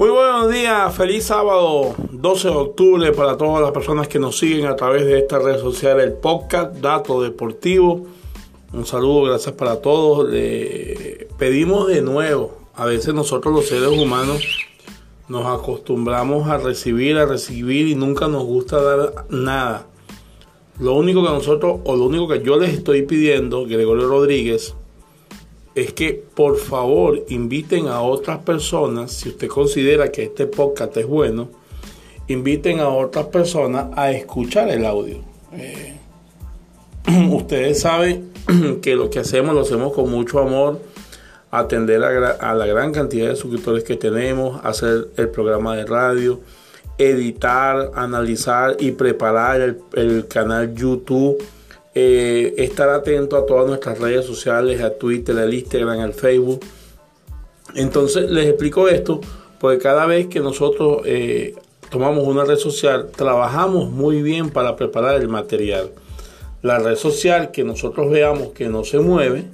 Muy buenos días, feliz sábado 12 de octubre para todas las personas que nos siguen a través de esta red social, el podcast Dato Deportivo. Un saludo, gracias para todos. Le pedimos de nuevo, a veces nosotros los seres humanos nos acostumbramos a recibir, a recibir y nunca nos gusta dar nada. Lo único que nosotros, o lo único que yo les estoy pidiendo, Gregorio Rodríguez, es que por favor inviten a otras personas, si usted considera que este podcast es bueno, inviten a otras personas a escuchar el audio. Eh, ustedes saben que lo que hacemos lo hacemos con mucho amor, atender a, la gran cantidad de suscriptores que tenemos, hacer el programa de radio, editar, analizar y preparar el, el canal YouTube eh, estar atento a todas nuestras redes sociales, a Twitter, al Instagram, al Facebook. Entonces les explico esto porque cada vez que nosotros eh, tomamos una red social, trabajamos muy bien para preparar el material. La red social que nosotros veamos que no se mueve,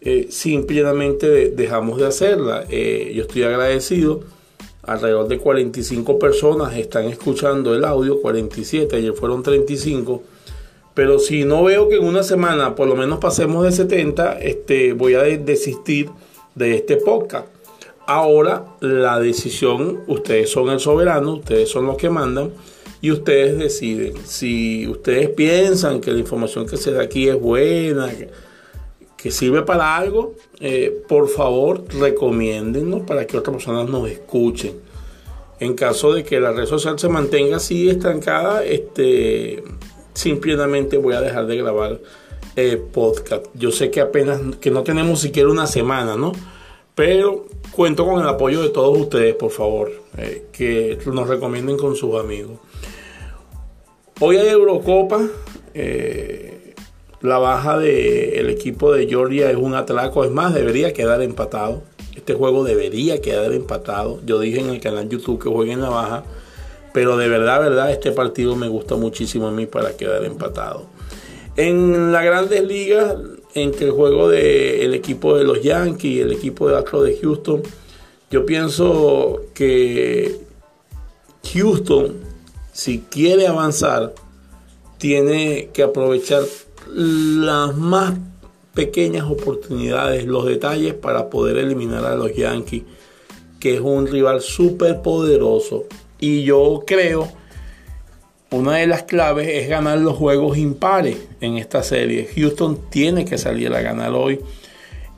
eh, simplemente dejamos de hacerla. yo estoy agradecido. Alrededor de 45 personas están escuchando el audio, 47, ayer fueron 35 pero si no veo que en una semana por lo menos pasemos de 70, este, voy a desistir de este podcast. Ahora la decisión, ustedes son el soberano, ustedes son los que mandan y ustedes deciden. Si ustedes piensan que la información que se da aquí es buena, que, sirve para algo, eh, por favor recomiéndennos para que otras personas nos escuchen. En caso de que la red social se mantenga así estancada, este simplemente voy a dejar de grabar eh, podcast. Yo sé que apenas, que no tenemos siquiera una semana, ¿no? Pero cuento con el apoyo de todos ustedes, por favor, eh, que nos recomienden con sus amigos. Hoy hay Eurocopa. Eh, la baja del equipo de Georgia es un atraco. Es más, debería quedar empatado. Este juego debería quedar empatado. Yo dije en el canal YouTube que jueguen la baja pero de verdad, verdad, este partido me gusta muchísimo a mí para quedar empatado. En las grandes ligas, entre el juego del equipo de los Yankees y el equipo de Astros de Houston, yo pienso que Houston, si quiere avanzar, tiene que aprovechar las más pequeñas oportunidades, los detalles para poder eliminar a los Yankees, que es un rival súper poderoso y yo creo, una de las claves es ganar los juegos impares en esta serie. Houston tiene que salir a ganar hoy.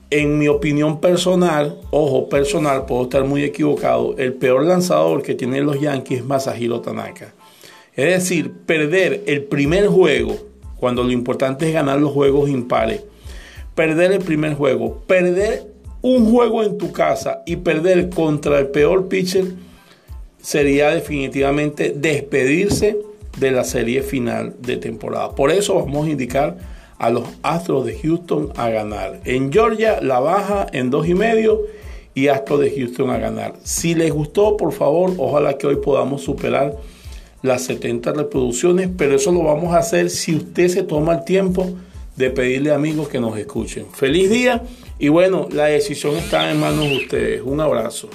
En mi opinión personal, ojo, personal, puedo estar muy equivocado, el peor lanzador que tienen los Yankees es Masahiro Tanaka. Es decir, perder el primer juego, cuando lo importante es ganar los juegos impares, perder el primer juego, perder un juego en tu casa y perder contra el peor pitcher sería definitivamente despedirse de la serie final de temporada. Por eso vamos a indicar a los Astros de Houston a ganar. En Georgia la baja en dos y medio y Astros de Houston a ganar. Si les gustó, por favor, ojalá que hoy podamos superar las 70 reproducciones, pero eso lo vamos a hacer si usted se toma el tiempo de pedirle a amigos que nos escuchen. Feliz día y bueno, la decisión está en manos de ustedes. Un abrazo.